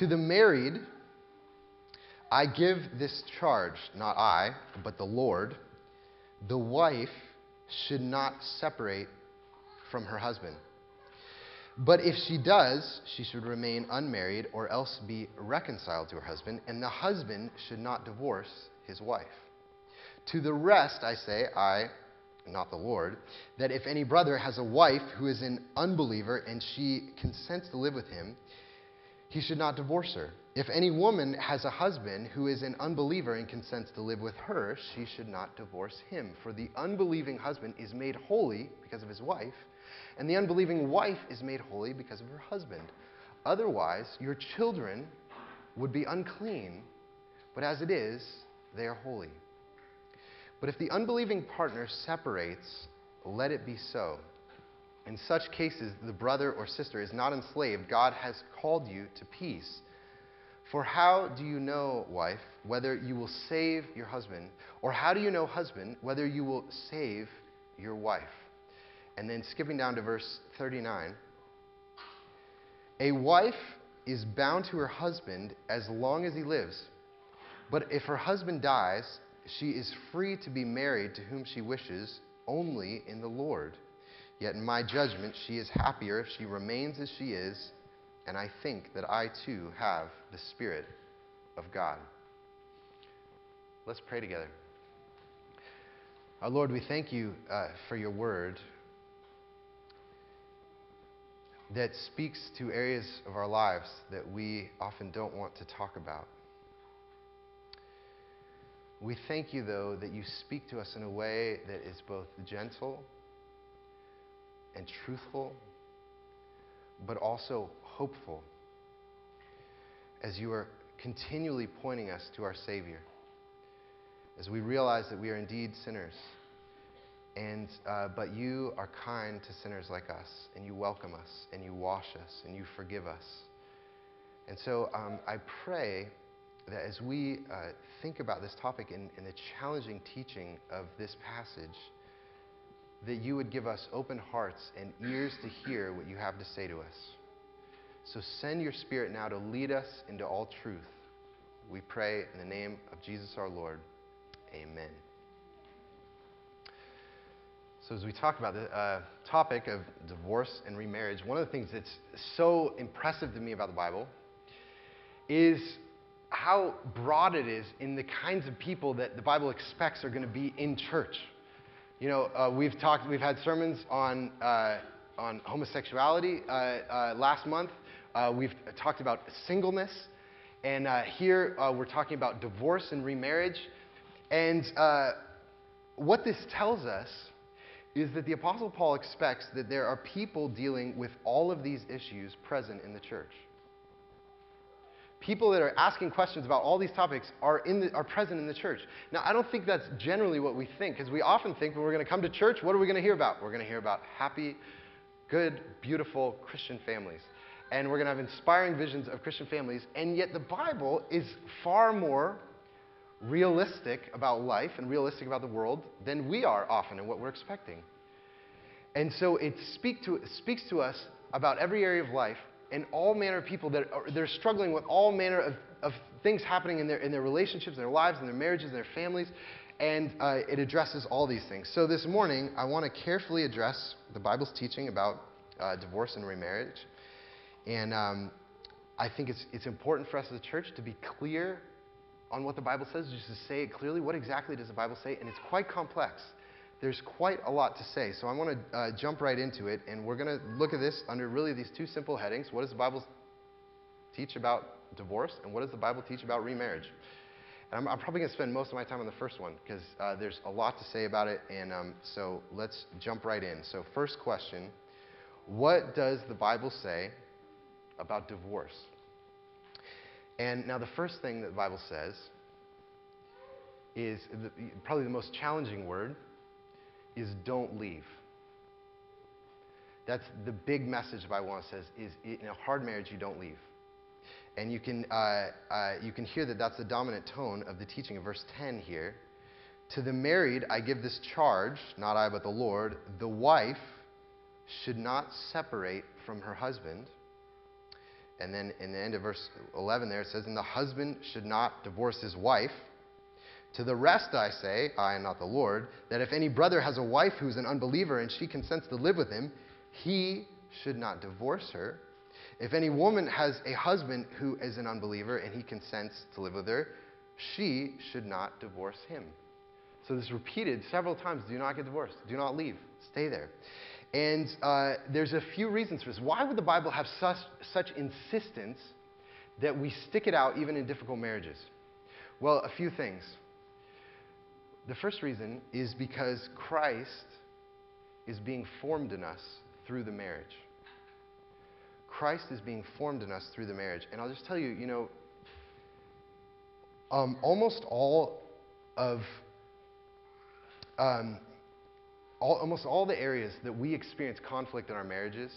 To the married, I give this charge, not I, but the Lord. The wife should not separate from her husband. But if she does, she should remain unmarried or else be reconciled to her husband, and the husband should not divorce his wife. To the rest, I say, I, not the Lord, that if any brother has a wife who is an unbeliever and she consents to live with him, he should not divorce her. If any woman has a husband who is an unbeliever and consents to live with her, she should not divorce him. For the unbelieving husband is made holy because of his wife, and the unbelieving wife is made holy because of her husband. Otherwise, your children would be unclean, but as it is, they are holy. But if the unbelieving partner separates, let it be so. In such cases, the brother or sister is not enslaved. God has called you to peace. For how do you know, wife, whether you will save your husband? Or how do you know, husband, whether you will save your wife? And then skipping down to verse 39 A wife is bound to her husband as long as he lives. But if her husband dies, she is free to be married to whom she wishes, only in the Lord. Yet in my judgment, she is happier if she remains as she is, and I think that I too have the Spirit of God. Let's pray together. Our Lord, we thank you uh, for your word that speaks to areas of our lives that we often don't want to talk about. We thank you, though, that you speak to us in a way that is both gentle and truthful, but also hopeful as you are continually pointing us to our Savior. As we realize that we are indeed sinners, and, uh, but you are kind to sinners like us, and you welcome us, and you wash us, and you forgive us. And so um, I pray that as we uh, think about this topic and, and the challenging teaching of this passage, that you would give us open hearts and ears to hear what you have to say to us. So send your Spirit now to lead us into all truth. We pray in the name of Jesus our Lord. Amen. So, as we talk about the uh, topic of divorce and remarriage, one of the things that's so impressive to me about the Bible is how broad it is in the kinds of people that the Bible expects are going to be in church. You know, uh, we've talked, we've had sermons on, uh, on homosexuality uh, uh last month. Uh, we've talked about singleness. And uh, here we're talking about divorce and remarriage. And what this tells us is that the Apostle Paul expects that there are people dealing with all of these issues present in the church people that are asking questions about all these topics are, in the, are present in the church. Now, I don't think that's generally what we think, because we often think when we're going to come to church, what are we going to hear about? We're going to hear about happy, good, beautiful Christian families. And we're going to have inspiring visions of Christian families. And yet, the Bible is far more realistic about life and realistic about the world than we are often and what we're expecting. And so, it speak to, speaks to us about every area of life and all manner of people that are they're struggling with all manner of, of things happening in their, in their relationships, their lives, and their marriages, in their families. And uh, it addresses all these things. So this morning, I want to carefully address the Bible's teaching about uh, divorce and remarriage. And um, I think it's, it's important for us as a church to be clear on what the Bible says, just to say it clearly. What exactly does the Bible say? And it's quite complex there's quite a lot to say. So I want to uh, jump right into it, and we're going to look at this under really these two simple headings. What does the Bible teach about divorce, and what does the Bible teach about remarriage? And I'm, I'm probably going to spend most of my time on the first one because uh, there's a lot to say about it, and um, so let's jump right in. So, first question What does the Bible say about divorce? And now, the first thing that the Bible says is the, probably the most challenging word is don't leave. That's the big message the Bible says is in a hard marriage, you don't leave. And you can, uh, uh, you can hear that that's the dominant tone of the teaching of verse 10 here. To the married, I give this charge, not I, but the Lord. The wife should not separate from her husband. And then in the end of verse 11 there, it says, And the husband should not divorce his wife. To the rest I say, I am not the Lord, that if any brother has a wife who's an unbeliever and she consents to live with him, he should not divorce her. If any woman has a husband who is an unbeliever and he consents to live with her, she should not divorce him. So this is repeated several times do not get divorced, do not leave, stay there. And uh, there's a few reasons for this. Why would the Bible have such, such insistence that we stick it out even in difficult marriages? Well, a few things. The first reason is because Christ is being formed in us through the marriage. Christ is being formed in us through the marriage. And I'll just tell you, you know, um, almost all of, um, all, almost all the areas that we experience conflict in our marriages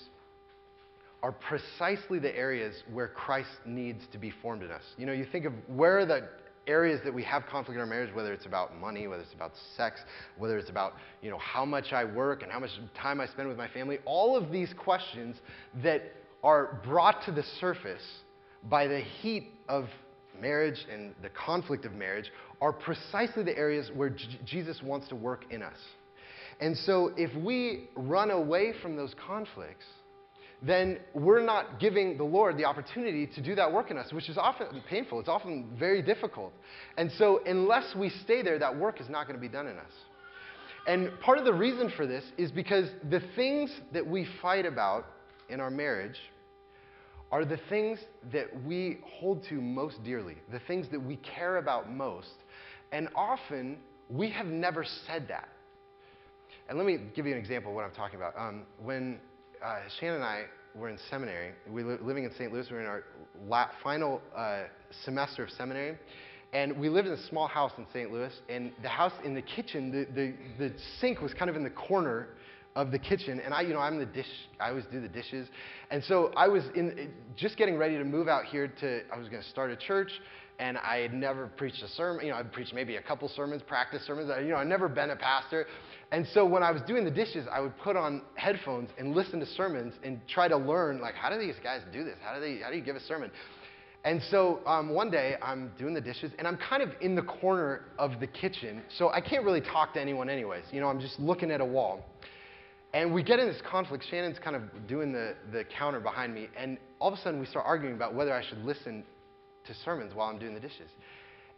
are precisely the areas where Christ needs to be formed in us. You know, you think of where the areas that we have conflict in our marriage, whether it's about money, whether it's about sex, whether it's about you know how much I work and how much time I spend with my family, all of these questions that are brought to the surface by the heat of marriage and the conflict of marriage are precisely the areas where J- Jesus wants to work in us. And so if we run away from those conflicts, then we're not giving the Lord the opportunity to do that work in us, which is often painful. It's often very difficult. And so, unless we stay there, that work is not going to be done in us. And part of the reason for this is because the things that we fight about in our marriage are the things that we hold to most dearly, the things that we care about most. And often, we have never said that. And let me give you an example of what I'm talking about. Um, when uh, Shannon and I were in seminary. We were living in St. Louis. We were in our la- final uh, semester of seminary. And we lived in a small house in St. Louis. And the house in the kitchen, the, the, the sink was kind of in the corner of the kitchen. And I, you know, I'm the dish, I always do the dishes. And so I was in, just getting ready to move out here to, I was going to start a church and I had never preached a sermon. You know, I'd preached maybe a couple sermons, practice sermons. You know, I'd never been a pastor. And so when I was doing the dishes, I would put on headphones and listen to sermons and try to learn, like, how do these guys do this? How do they, how do you give a sermon? And so um, one day I'm doing the dishes and I'm kind of in the corner of the kitchen, so I can't really talk to anyone anyways. You know, I'm just looking at a wall. And we get in this conflict. Shannon's kind of doing the, the counter behind me, and all of a sudden we start arguing about whether I should listen to sermons while I'm doing the dishes.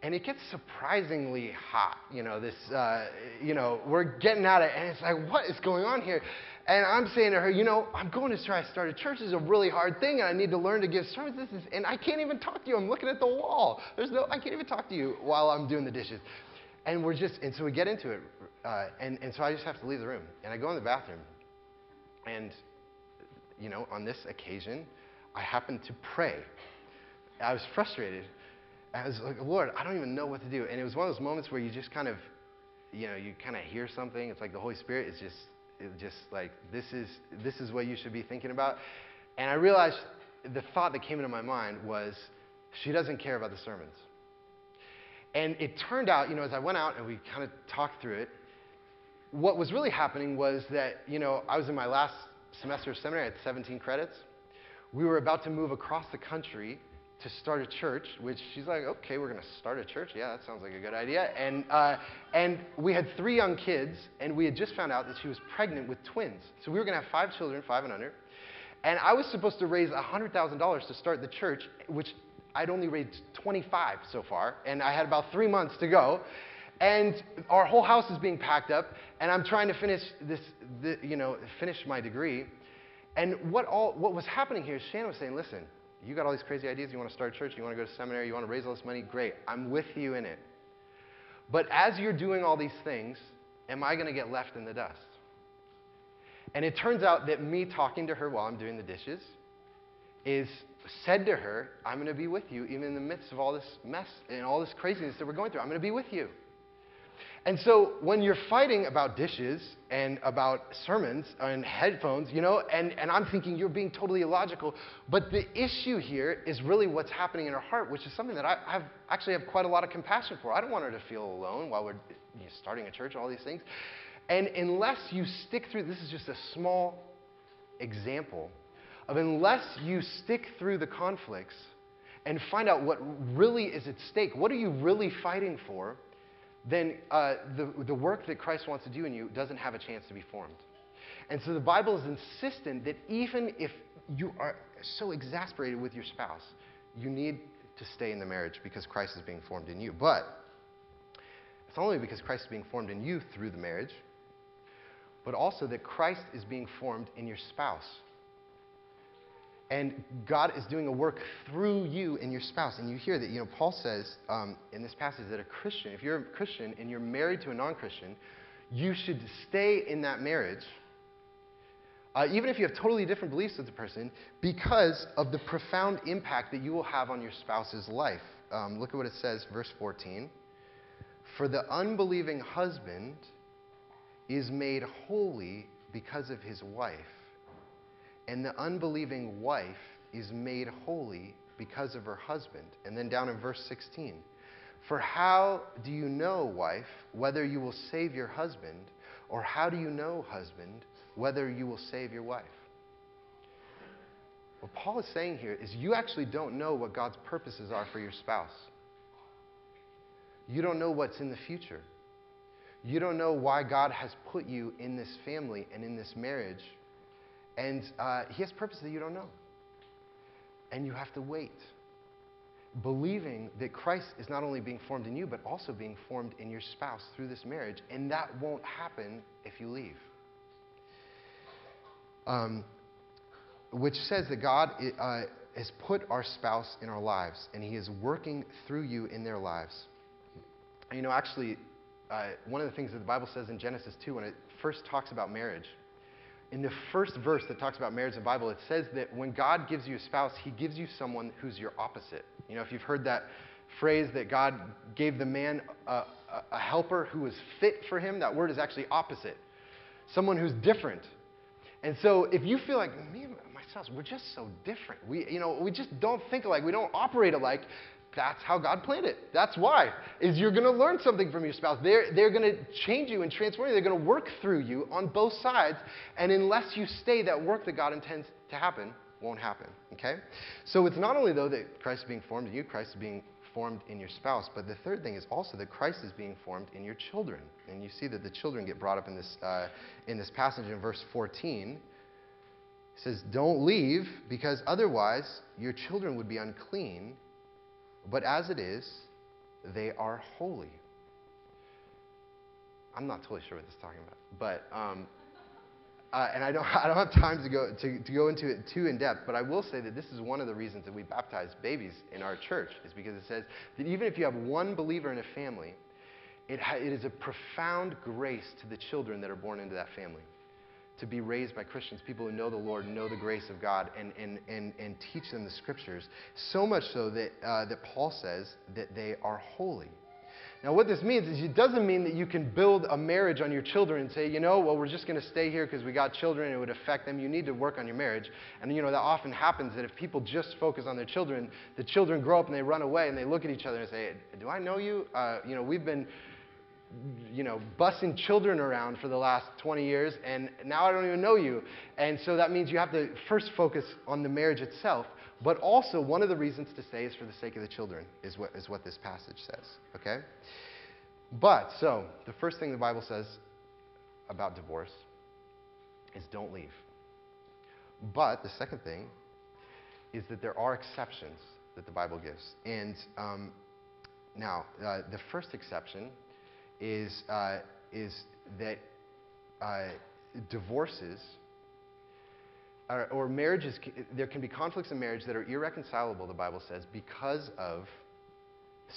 And it gets surprisingly hot, you know, this, uh, you know, we're getting at it, and it's like, what is going on here? And I'm saying to her, you know, I'm going to try to start a church. This is a really hard thing, and I need to learn to give sermons. This is, and I can't even talk to you. I'm looking at the wall. There's no, I can't even talk to you while I'm doing the dishes. And we're just, and so we get into it, uh, and, and so I just have to leave the room. And I go in the bathroom, and, you know, on this occasion, I happen to pray. I was frustrated. I was like, Lord, I don't even know what to do. And it was one of those moments where you just kind of, you know, you kind of hear something. It's like the Holy Spirit is just, just like, this is, this is what you should be thinking about. And I realized the thought that came into my mind was, she doesn't care about the sermons. And it turned out, you know, as I went out and we kind of talked through it, what was really happening was that, you know, I was in my last semester of seminary, I had 17 credits. We were about to move across the country to start a church, which she's like, okay, we're going to start a church. Yeah, that sounds like a good idea. And, uh, and we had three young kids, and we had just found out that she was pregnant with twins. So we were going to have five children, five and under. And I was supposed to raise $100,000 to start the church, which I'd only raised 25 so far, and I had about three months to go. And our whole house is being packed up, and I'm trying to finish this, the, you know, finish my degree. And what, all, what was happening here is Shannon was saying, listen, you got all these crazy ideas. You want to start a church. You want to go to seminary. You want to raise all this money. Great. I'm with you in it. But as you're doing all these things, am I going to get left in the dust? And it turns out that me talking to her while I'm doing the dishes is said to her, I'm going to be with you even in the midst of all this mess and all this craziness that we're going through. I'm going to be with you. And so when you're fighting about dishes and about sermons and headphones, you know, and, and I'm thinking you're being totally illogical, but the issue here is really what's happening in her heart, which is something that I have actually have quite a lot of compassion for. I don't want her to feel alone while we're you know, starting a church, all these things. And unless you stick through, this is just a small example of unless you stick through the conflicts and find out what really is at stake, what are you really fighting for, then uh, the, the work that Christ wants to do in you doesn't have a chance to be formed. And so the Bible is insistent that even if you are so exasperated with your spouse, you need to stay in the marriage because Christ is being formed in you. But it's only because Christ is being formed in you through the marriage, but also that Christ is being formed in your spouse. And God is doing a work through you and your spouse. And you hear that, you know, Paul says um, in this passage that a Christian, if you're a Christian and you're married to a non Christian, you should stay in that marriage, uh, even if you have totally different beliefs with the person, because of the profound impact that you will have on your spouse's life. Um, look at what it says, verse 14. For the unbelieving husband is made holy because of his wife and the unbelieving wife is made holy because of her husband. And then down in verse 16, for how do you know, wife, whether you will save your husband, or how do you know, husband, whether you will save your wife? What Paul is saying here is you actually don't know what God's purposes are for your spouse. You don't know what's in the future. You don't know why God has put you in this family and in this marriage and uh, He has purpose that you don't know. And you have to wait, believing that Christ is not only being formed in you, but also being formed in your spouse through this marriage. And that won't happen if you leave. Um, which says that God uh, has put our spouse in our lives, and He is working through you in their lives. You know, actually, uh, one of the things that the Bible says in Genesis 2, when it first talks about marriage, in the first verse that talks about marriage in the Bible, it says that when God gives you a spouse, he gives you someone who's your opposite. You know, if you've heard that phrase that God gave the man a, a helper who was fit for him, that word is actually opposite. Someone who's different. And so if you feel like, me and my spouse, we're just so different. We, you know, we just don't think alike. We don't operate alike that's how God planned it. That's why. Is you're going to learn something from your spouse. They're, they're going to change you and transform you. They're going to work through you on both sides. And unless you stay, that work that God intends to happen won't happen. Okay? So it's not only, though, that Christ is being formed in you, Christ is being formed in your spouse, but the third thing is also that Christ is being formed in your children. And you see that the children get brought up in this, uh, in this passage in verse 14. It says, Don't leave, because otherwise your children would be unclean but as it is, they are holy. I'm not totally sure what this is talking about, but um, uh, and I don't, I don't have time to go, to, to go into it too in depth, but I will say that this is one of the reasons that we baptize babies in our church, is because it says that even if you have one believer in a family, it, ha- it is a profound grace to the children that are born into that family to be raised by Christians, people who know the Lord, know the grace of God, and, and, and, and teach them the scriptures. So much so that, uh, that Paul says that they are holy. Now, what this means is it doesn't mean that you can build a marriage on your children and say, you know, well, we're just going to stay here because we got children and it would affect them. You need to work on your marriage. And, you know, that often happens that if people just focus on their children, the children grow up and they run away and they look at each other and say, do I know you? Uh, you know, we've been you know, bussing children around for the last 20 years, and now I don't even know you. And so that means you have to first focus on the marriage itself, but also one of the reasons to stay is for the sake of the children, is what, is what this passage says, okay? But, so, the first thing the Bible says about divorce is don't leave. But the second thing is that there are exceptions that the Bible gives. And um, now, uh, the first exception is, uh, is that uh, divorces or, or, marriages, there can be conflicts in marriage that are irreconcilable, the Bible says, because of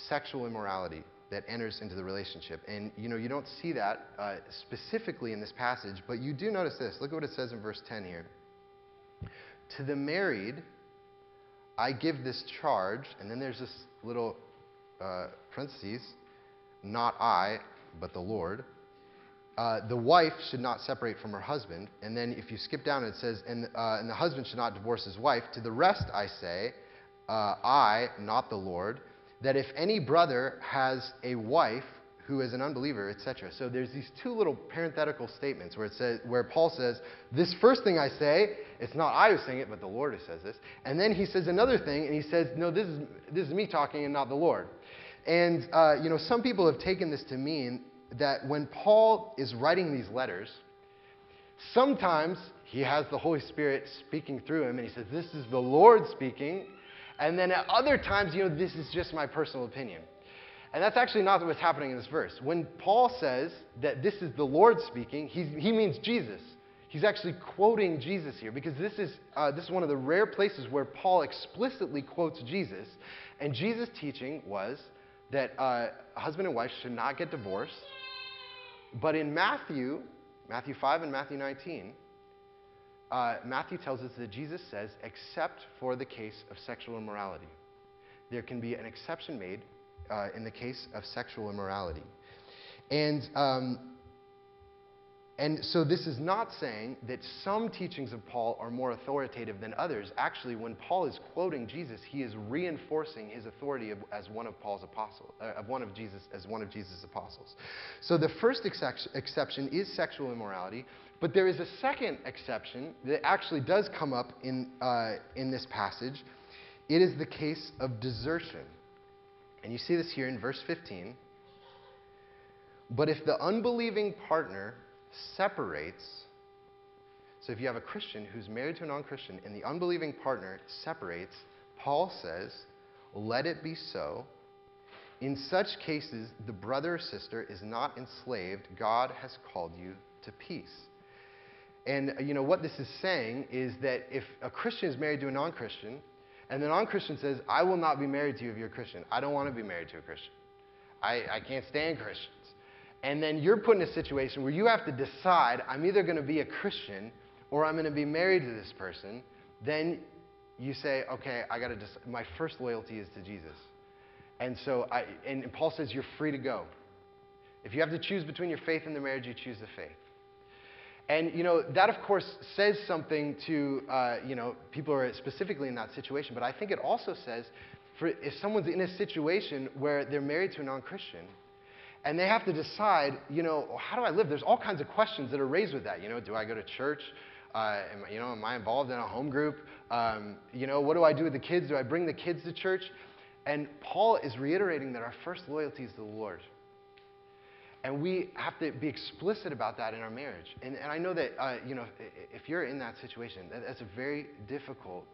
sexual immorality that enters into the relationship. And you know, you don't see that uh, specifically in this passage, but you do notice this. Look at what it says in verse 10 here. To the married, I give this charge, and then there's this little uh, parentheses not I, but the Lord. Uh, the wife should not separate from her husband. And then if you skip down, it says, and, uh, and the husband should not divorce his wife. To the rest I say, uh, I, not the Lord, that if any brother has a wife who is an unbeliever, etc. So there's these two little parenthetical statements where it says where Paul says, "This first thing I say, it's not I who's saying it, but the Lord who says this." And then he says another thing, and he says, "No, this is this is me talking and not the Lord." And uh, you know, some people have taken this to mean that when Paul is writing these letters, sometimes he has the Holy Spirit speaking through him, and he says, "This is the Lord speaking," and then at other times, you know, this is just my personal opinion. And that's actually not what's happening in this verse. When Paul says that this is the Lord speaking, he means Jesus. He's actually quoting Jesus here because this is, uh, this is one of the rare places where Paul explicitly quotes Jesus. And Jesus' teaching was that uh, husband and wife should not get divorced. But in Matthew, Matthew 5 and Matthew 19, uh, Matthew tells us that Jesus says, except for the case of sexual immorality. There can be an exception made uh, in the case of sexual immorality. And, um, and so this is not saying that some teachings of Paul are more authoritative than others. Actually, when Paul is quoting Jesus, he is reinforcing his authority of, as one of Paul's apostles, uh, of one of Jesus as one of Jesus' apostles. So the first exception is sexual immorality, but there is a second exception that actually does come up in, uh, in this passage. It is the case of desertion. And you see this here in verse 15. But if the unbelieving partner separates, so if you have a Christian who's married to a non Christian and the unbelieving partner separates, Paul says, let it be so. In such cases, the brother or sister is not enslaved. God has called you to peace. And uh, you know what this is saying is that if a Christian is married to a non Christian, and the non Christian says, I will not be married to you if you're a Christian. I don't want to be married to a Christian. I, I can't stand Christians. And then you're put in a situation where you have to decide I'm either going to be a Christian or I'm going to be married to this person. Then you say, okay, I got to decide. My first loyalty is to Jesus. And so, I, and Paul says you're free to go. If you have to choose between your faith and the marriage, you choose the faith. And, you know, that of course says something to, uh, you know, people who are specifically in that situation, but I think it also says for if someone's in a situation where they're married to a non Christian and they have to decide, you know, how do I live? There's all kinds of questions that are raised with that. You know, do I go to church? Uh, am, you know, am I involved in a home group? Um, you know, what do I do with the kids? Do I bring the kids to church? And Paul is reiterating that our first loyalty is to the Lord. And we have to be explicit about that in our marriage. And, and I know that, uh, you know, if you're in that situation, that, that's a very difficult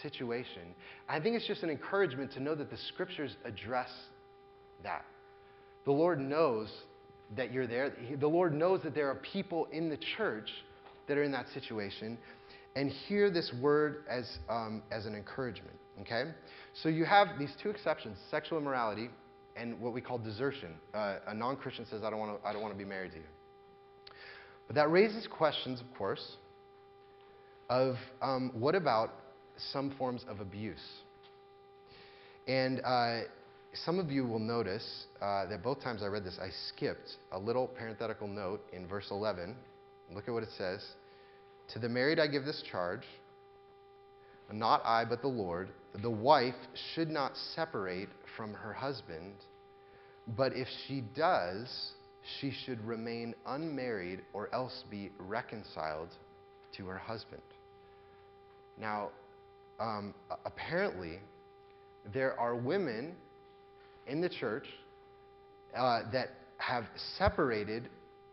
situation. I think it's just an encouragement to know that the scriptures address that. The Lord knows that you're there. The Lord knows that there are people in the church that are in that situation. And hear this word as, um, as an encouragement, okay? So you have these two exceptions sexual immorality and what we call desertion. Uh, a non Christian says, I don't want to be married to you. But that raises questions, of course, of um, what about some forms of abuse? And uh, some of you will notice uh, that both times I read this, I skipped a little parenthetical note in verse 11. Look at what it says. To the married I give this charge, not I, but the Lord. The wife should not separate from her husband, but if she does, she should remain unmarried or else be reconciled to her husband. Now, um, apparently, there are women in the church uh, that have separated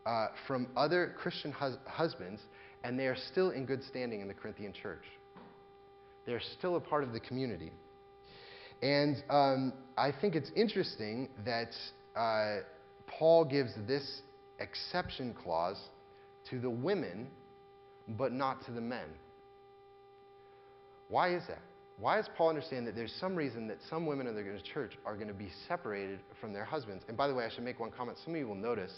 uh, from other Christian hus- husbands, and they are still in good standing in the Corinthian church. They're still a part of the community. And um, I think it's interesting that uh, Paul gives this exception clause to the women, but not to the men. Why is that? Why does Paul understand that there's some reason that some women in the church are going to be separated from their husbands? And by the way, I should make one comment. Some of you will notice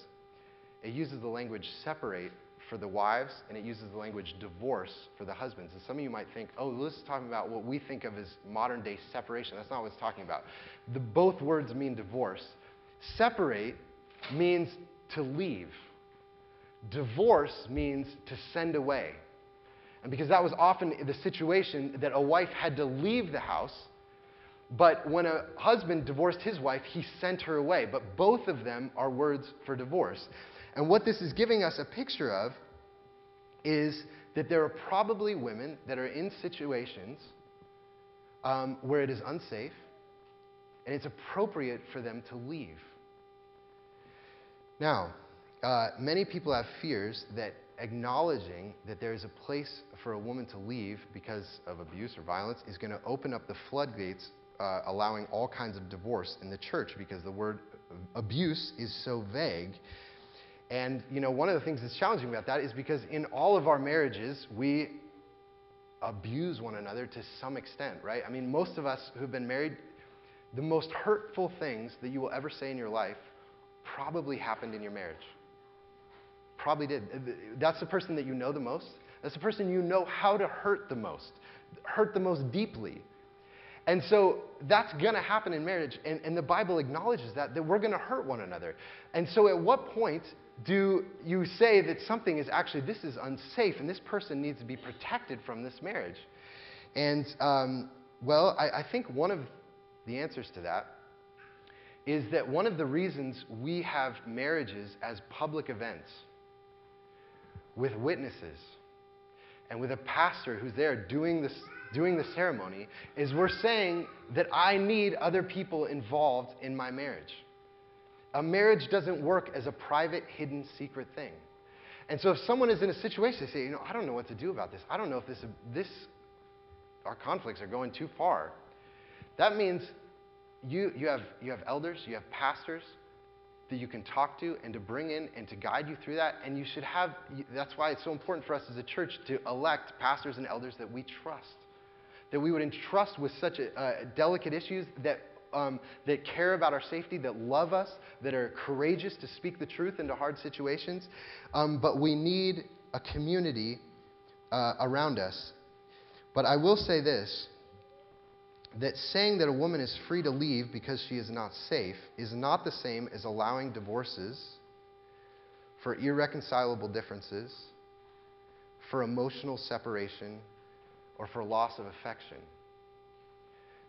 it uses the language separate for the wives, and it uses the language divorce for the husbands. And some of you might think, oh, this is talking about what we think of as modern day separation. That's not what it's talking about. The, both words mean divorce. Separate means to leave, divorce means to send away. And because that was often the situation that a wife had to leave the house, But when a husband divorced his wife, he sent her away. But both of them are words for divorce. And what this is giving us a picture of is that there are probably women that are in situations um, where it is unsafe and it's appropriate for them to leave. Now, uh, many people have fears that acknowledging that there is a place for a woman to leave because of abuse or violence is going to open up the floodgates, uh, allowing all kinds of divorce in the church because the word abuse is so vague. And, you know, one of the things that's challenging about that is because in all of our marriages, we abuse one another to some extent, right? I mean, most of us who've been married, the most hurtful things that you will ever say in your life probably happened in your marriage. Probably did. That's the person that you know the most. That's the person you know how to hurt the most, hurt the most deeply. And so that's going to happen in marriage. And, and the Bible acknowledges that, that we're going to hurt one another. And so at what point do you say that something is actually, this is unsafe and this person needs to be protected from this marriage? And, um, well, I, I think one of the answers to that is that one of the reasons we have marriages as public events with witnesses and with a pastor who's there doing, this, doing the ceremony is we're saying that I need other people involved in my marriage. A marriage doesn't work as a private, hidden, secret thing. And so if someone is in a situation, they say, you know, I don't know what to do about this. I don't know if this, this our conflicts are going too far. That means you, you, have, you have elders, you have pastors that you can talk to and to bring in and to guide you through that. And you should have, that's why it's so important for us as a church to elect pastors and elders that we trust. That we would entrust with such a, uh, delicate issues that um, that care about our safety, that love us, that are courageous to speak the truth into hard situations. Um, but we need a community uh, around us. But I will say this that saying that a woman is free to leave because she is not safe is not the same as allowing divorces for irreconcilable differences, for emotional separation, or for loss of affection.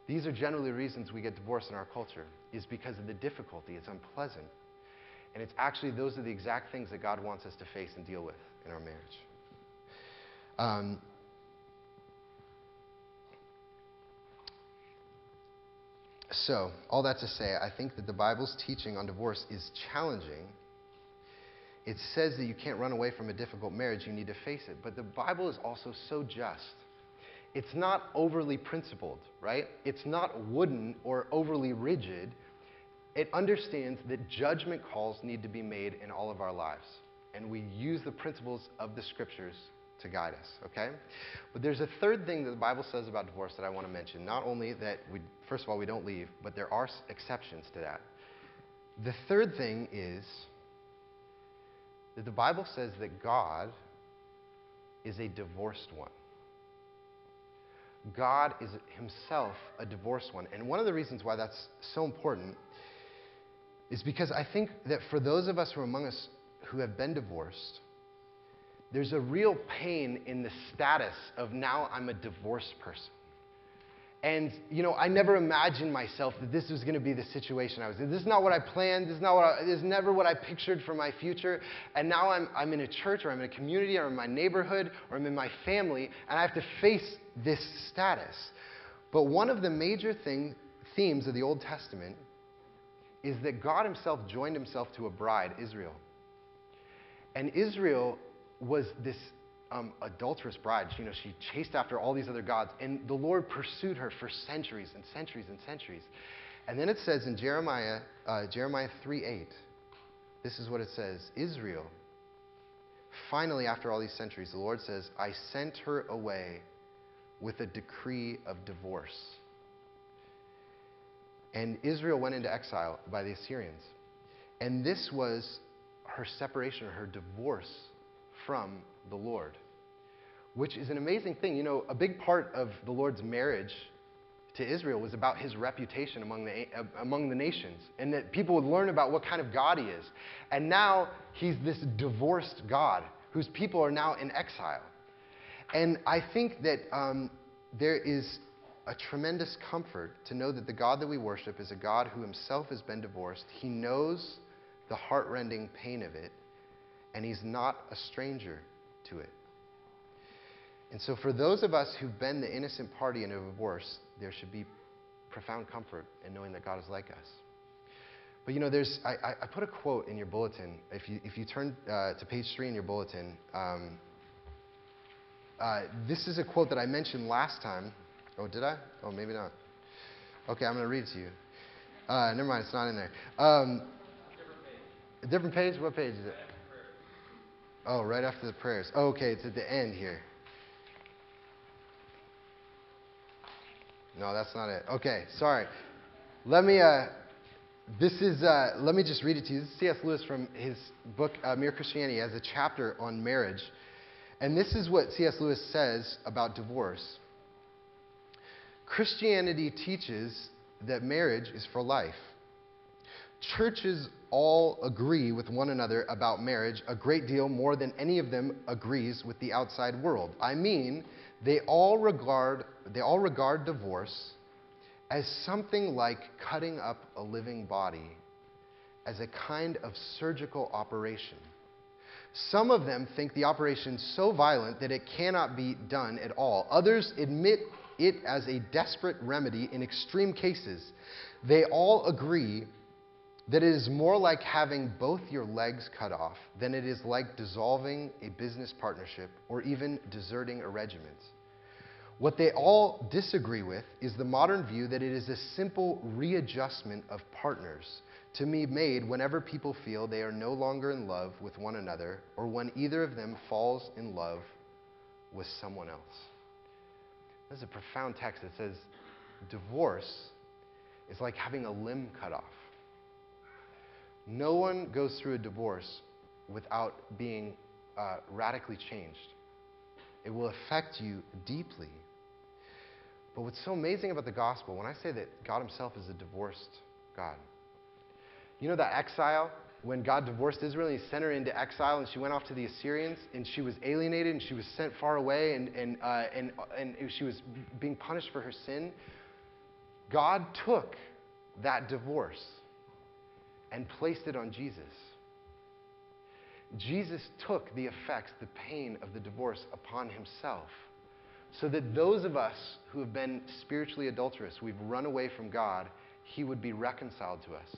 These are generally reasons we get divorced in our culture, is because of the difficulty. It's unpleasant. And it's actually, those are the exact things that God wants us to face and deal with in our marriage. Um, so, all that to say, I think that the Bible's teaching on divorce is challenging. It says that you can't run away from a difficult marriage, you need to face it. But the Bible is also so just it's not overly principled, right? It's not wooden or overly rigid. It understands that judgment calls need to be made in all of our lives. And we use the principles of the scriptures to guide us, okay? But there's a third thing that the Bible says about divorce that I want to mention. Not only that we, first of all, we don't leave, but there are exceptions to that. The third thing is that the Bible says that God is a divorced one. God is himself a divorced one. And one of the reasons why that's so important is because I think that for those of us who are among us who have been divorced, there's a real pain in the status of now I'm a divorced person. And, you know, I never imagined myself that this was going to be the situation I was in. This is not what I planned. This is, not what I, this is never what I pictured for my future. And now I'm, I'm in a church or I'm in a community or in my neighborhood or I'm in my family and I have to face this status. But one of the major thing, themes of the Old Testament is that God himself joined himself to a bride, Israel. And Israel was this um, adulterous bride. You know, she chased after all these other gods, and the Lord pursued her for centuries and centuries and centuries. And then it says in Jeremiah, uh, Jeremiah 3 8, this is what it says Israel, finally, after all these centuries, the Lord says, I sent her away with a decree of divorce. And Israel went into exile by the Assyrians. And this was her separation, her divorce from the Lord, which is an amazing thing. You know, a big part of the Lord's marriage to Israel was about his reputation among the, among the nations, and that people would learn about what kind of God he is. And now he's this divorced God whose people are now in exile. And I think that um, there is a tremendous comfort to know that the God that we worship is a God who himself has been divorced. He knows the heartrending pain of it, and he's not a stranger to it. And so, for those of us who've been the innocent party in a divorce, there should be profound comfort in knowing that God is like us. But you know, there's, I, I put a quote in your bulletin. If you, if you turn uh, to page three in your bulletin, um, uh, this is a quote that I mentioned last time. Oh, did I? Oh, maybe not. Okay, I'm going to read it to you. Uh, never mind, it's not in there. Um, different page. What page is it? Oh, right after the prayers. Oh, okay, it's at the end here. No, that's not it. Okay, sorry. Let me, uh, this is, uh, let me just read it to you. This is C.S. Lewis from his book, uh, Mere Christianity, has a chapter on marriage. And this is what C.S. Lewis says about divorce Christianity teaches that marriage is for life. Churches all agree with one another about marriage a great deal more than any of them agrees with the outside world. I mean, they all regard, they all regard divorce as something like cutting up a living body, as a kind of surgical operation. Some of them think the operation so violent that it cannot be done at all. Others admit it as a desperate remedy in extreme cases. They all agree that it is more like having both your legs cut off than it is like dissolving a business partnership or even deserting a regiment. What they all disagree with is the modern view that it is a simple readjustment of partners to be made whenever people feel they are no longer in love with one another or when either of them falls in love with someone else. This is a profound text that says divorce is like having a limb cut off. No one goes through a divorce without being uh, radically changed. It will affect you deeply. But what's so amazing about the gospel, when I say that God Himself is a divorced God, you know that exile? When God divorced Israel and He sent her into exile and she went off to the Assyrians and she was alienated and she was sent far away and, and, uh, and, and she was being punished for her sin. God took that divorce and placed it on Jesus. Jesus took the effects, the pain of the divorce upon himself so that those of us who have been spiritually adulterous, we've run away from God, He would be reconciled to us.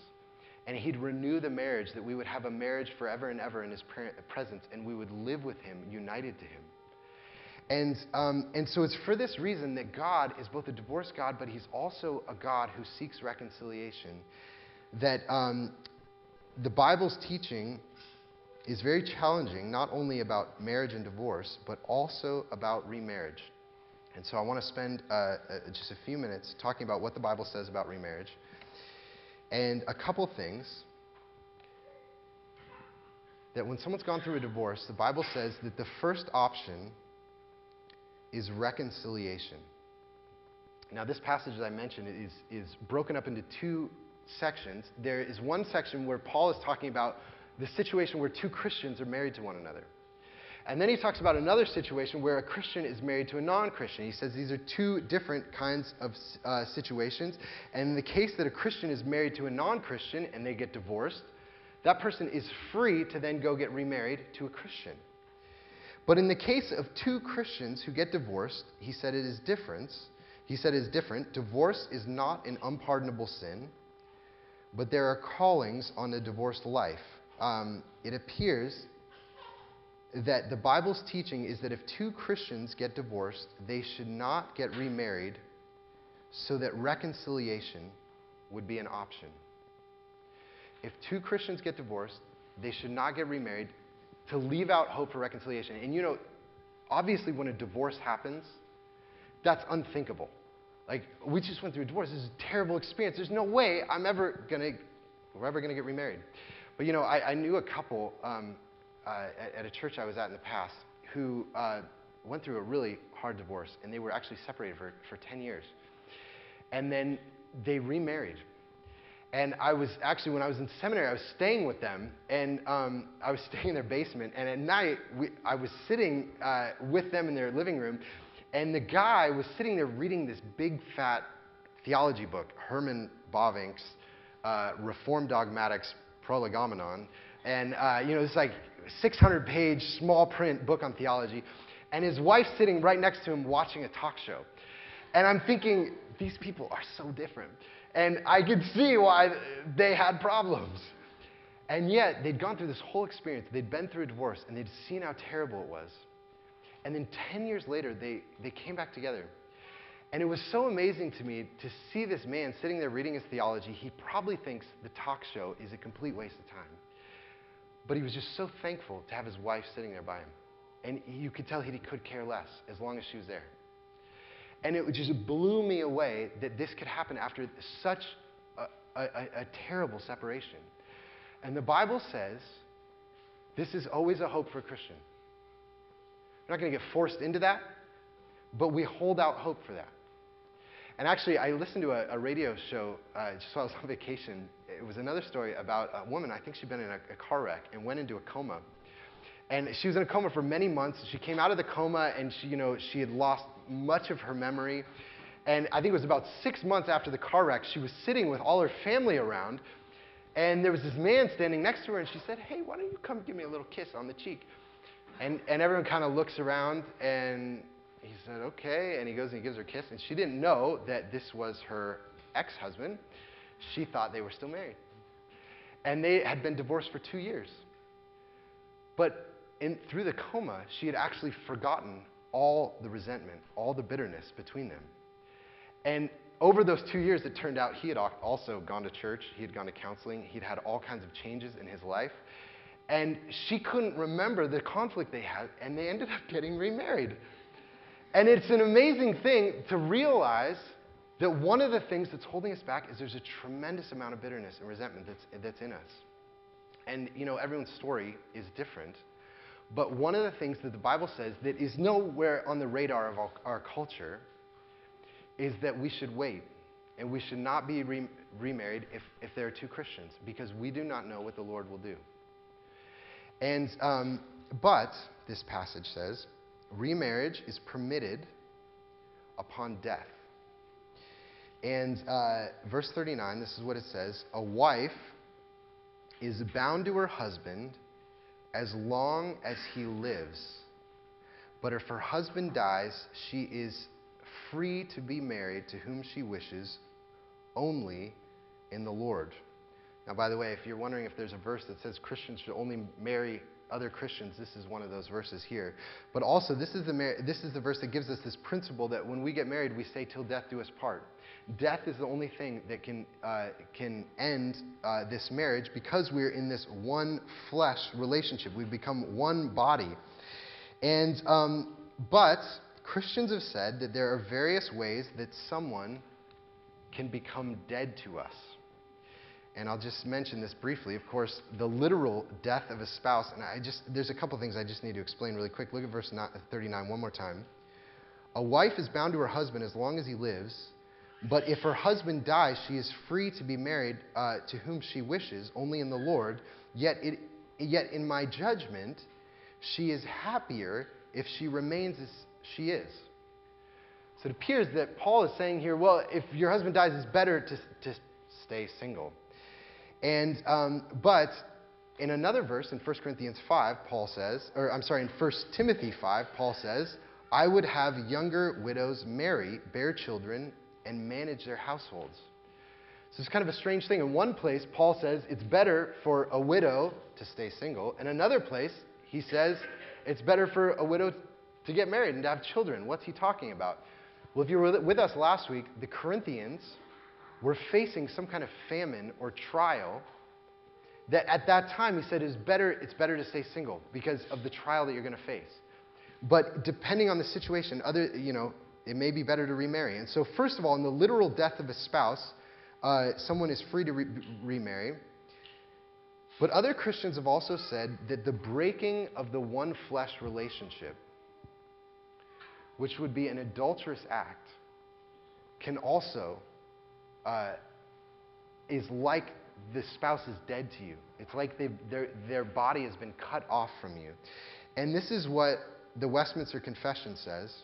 And He'd renew the marriage, that we would have a marriage forever and ever in His presence, and we would live with Him, united to Him. And, um, and so it's for this reason that God is both a divorced God, but He's also a God who seeks reconciliation. That um, the Bible's teaching is very challenging, not only about marriage and divorce, but also about remarriage. And so I want to spend uh, uh, just a few minutes talking about what the Bible says about remarriage. And a couple things that when someone's gone through a divorce, the Bible says that the first option is reconciliation. Now, this passage that I mentioned is, is broken up into two sections. There is one section where Paul is talking about the situation where two Christians are married to one another. And then he talks about another situation where a Christian is married to a non Christian. He says these are two different kinds of uh, situations. And in the case that a Christian is married to a non Christian and they get divorced, that person is free to then go get remarried to a Christian. But in the case of two Christians who get divorced, he said it is different. He said it is different. Divorce is not an unpardonable sin, but there are callings on a divorced life. Um, it appears that the Bible's teaching is that if two Christians get divorced, they should not get remarried so that reconciliation would be an option. If two Christians get divorced, they should not get remarried to leave out hope for reconciliation. And you know, obviously, when a divorce happens, that's unthinkable. Like, we just went through a divorce. This is a terrible experience. There's no way I'm ever going to, we're ever going to get remarried. But you know, I, I knew a couple um, uh, at, at, a church I was at in the past who uh, went through a really hard divorce, and they were actually separated for, for 10 years. And then they remarried. And I was actually, when I was in seminary, I was staying with them, and um, I was staying in their basement. And at night, we, I was sitting uh, with them in their living room, And the guy was sitting there reading this big, fat theology book, Herman Bavinck's uh, Reformed Dogmatics Prolegomenon. And, uh, you know, it's like 600 page, small print book on theology. And his wife sitting right next to him watching a talk show. And I'm thinking, these people are so different. And I could see why they had problems. And yet, they'd gone through this whole experience. They'd been through a divorce, and they'd seen how terrible it was. And then 10 years later, they, they came back together. And it was so amazing to me to see this man sitting there reading his theology. He probably thinks the talk show is a complete waste of time. But he was just so thankful to have his wife sitting there by him. And you could tell he could care less as long as she was there. And it just blew me away that this could happen after such a, a, a terrible separation. And the Bible says this is always a hope for a Christian. We're not going to get forced into that, but we hold out hope for that. And actually, I listened to a, a radio show uh, just while I was on vacation. It was another story about a woman, I think she'd been in a, a car wreck and went into a coma. And she was in a coma for many months. She came out of the coma and she, you know, she had lost much of her memory. And I think it was about six months after the car wreck, she was sitting with all her family around. And there was this man standing next to her, and she said, Hey, why don't you come give me a little kiss on the cheek? And, and everyone kind of looks around, and he said, Okay. And he goes and he gives her a kiss. And she didn't know that this was her ex husband. She thought they were still married. And they had been divorced for two years. But in, through the coma, she had actually forgotten all the resentment, all the bitterness between them. And over those two years, it turned out he had also gone to church, he had gone to counseling, he'd had all kinds of changes in his life. And she couldn't remember the conflict they had, and they ended up getting remarried. And it's an amazing thing to realize that one of the things that's holding us back is there's a tremendous amount of bitterness and resentment that's, that's in us. And, you know, everyone's story is different. But one of the things that the Bible says that is nowhere on the radar of our, our culture is that we should wait and we should not be re- remarried if, if there are two Christians because we do not know what the Lord will do. And, um, but, this passage says, remarriage is permitted upon death. And uh, verse 39, this is what it says A wife is bound to her husband as long as he lives. But if her husband dies, she is free to be married to whom she wishes only in the Lord. Now, by the way, if you're wondering if there's a verse that says Christians should only marry other Christians, this is one of those verses here. But also, this is, the mar- this is the verse that gives us this principle that when we get married, we say, till death do us part. Death is the only thing that can, uh, can end uh, this marriage because we're in this one flesh relationship. We've become one body. And, um, but Christians have said that there are various ways that someone can become dead to us. And I'll just mention this briefly. Of course, the literal death of a spouse, and I just, there's a couple things I just need to explain really quick. Look at verse 39 one more time. A wife is bound to her husband as long as he lives, but if her husband dies, she is free to be married uh, to whom she wishes, only in the Lord. Yet, it, yet, in my judgment, she is happier if she remains as she is. So it appears that Paul is saying here, well, if your husband dies, it's better to, to stay single. And, um, but in another verse, in 1 Corinthians 5, Paul says, or I'm sorry, in 1 Timothy 5, Paul says, I would have younger widows marry, bear children, and manage their households. So it's kind of a strange thing. In one place, Paul says it's better for a widow to stay single. In another place, he says it's better for a widow to get married and to have children. What's he talking about? Well, if you were with us last week, the Corinthians were facing some kind of famine or trial that at that time he said is better, it's better to stay single because of the trial that you're going to face. But depending on the situation, other, you know, it may be better to remarry. And so, first of all, in the literal death of a spouse, uh, someone is free to re- remarry. But other Christians have also said that the breaking of the one flesh relationship which would be an adulterous act, can also, uh, is like the spouse is dead to you. It's like their, their body has been cut off from you. And this is what the Westminster Confession says.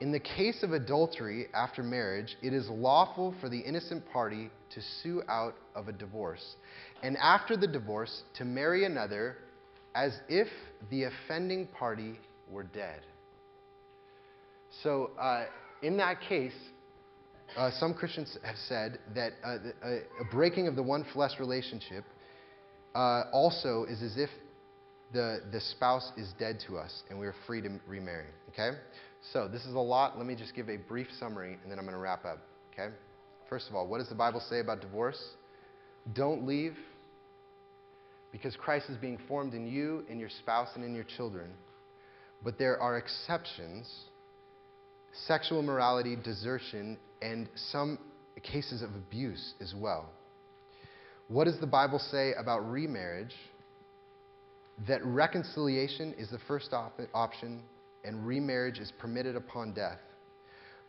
In the case of adultery after marriage, it is lawful for the innocent party to sue out of a divorce, and after the divorce, to marry another as if the offending party were dead. So, uh, in that case, uh, some Christians have said that uh, a, a, breaking of the one flesh relationship uh, also is as if the, the spouse is dead to us and we are free to remarry. Okay? So, this is a lot. Let me just give a brief summary and then I'm going to wrap up. Okay? First of all, what does the Bible say about divorce? Don't leave because Christ is being formed in you, in your spouse, and in your children. But there are exceptions sexual immorality, desertion, and some cases of abuse as well. What does the Bible say about remarriage? That reconciliation is the first op- option and remarriage is permitted upon death.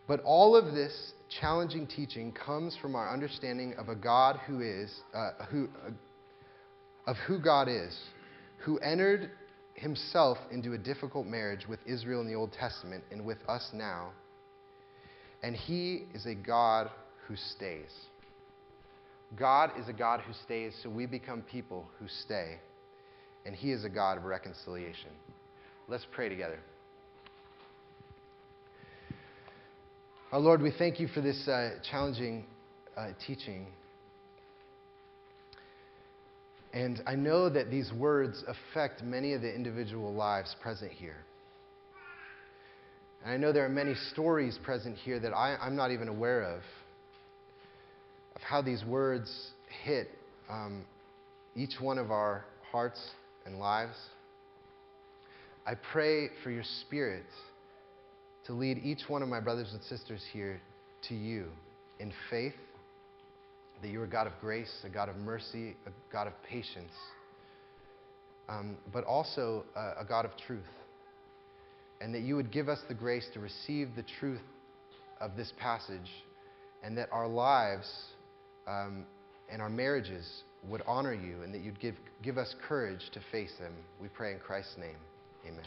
But all of this challenging teaching comes from our understanding of a God who is, uh, who, uh, of who God is, who entered himself into a difficult marriage with Israel in the Old Testament and with us now. And he is a God who stays. God is a God who stays, so we become people who stay. And he is a God of reconciliation. Let's pray together. Our Lord, we thank you for this uh, challenging uh, teaching. And I know that these words affect many of the individual lives present here. And I know there are many stories present here that I, am not even aware of, of how these words hit um, each one of our hearts and lives. I pray for your Spirit to lead each one of my brothers and sisters here to you in faith, that you are a God of grace, a God of mercy, a God of patience, um, but also a, a God of truth and that you would give us the grace to receive the truth of this passage, and that our lives um, and our marriages would honor you, and that you'd give, give us courage to face them. We pray in Christ's name. Amen.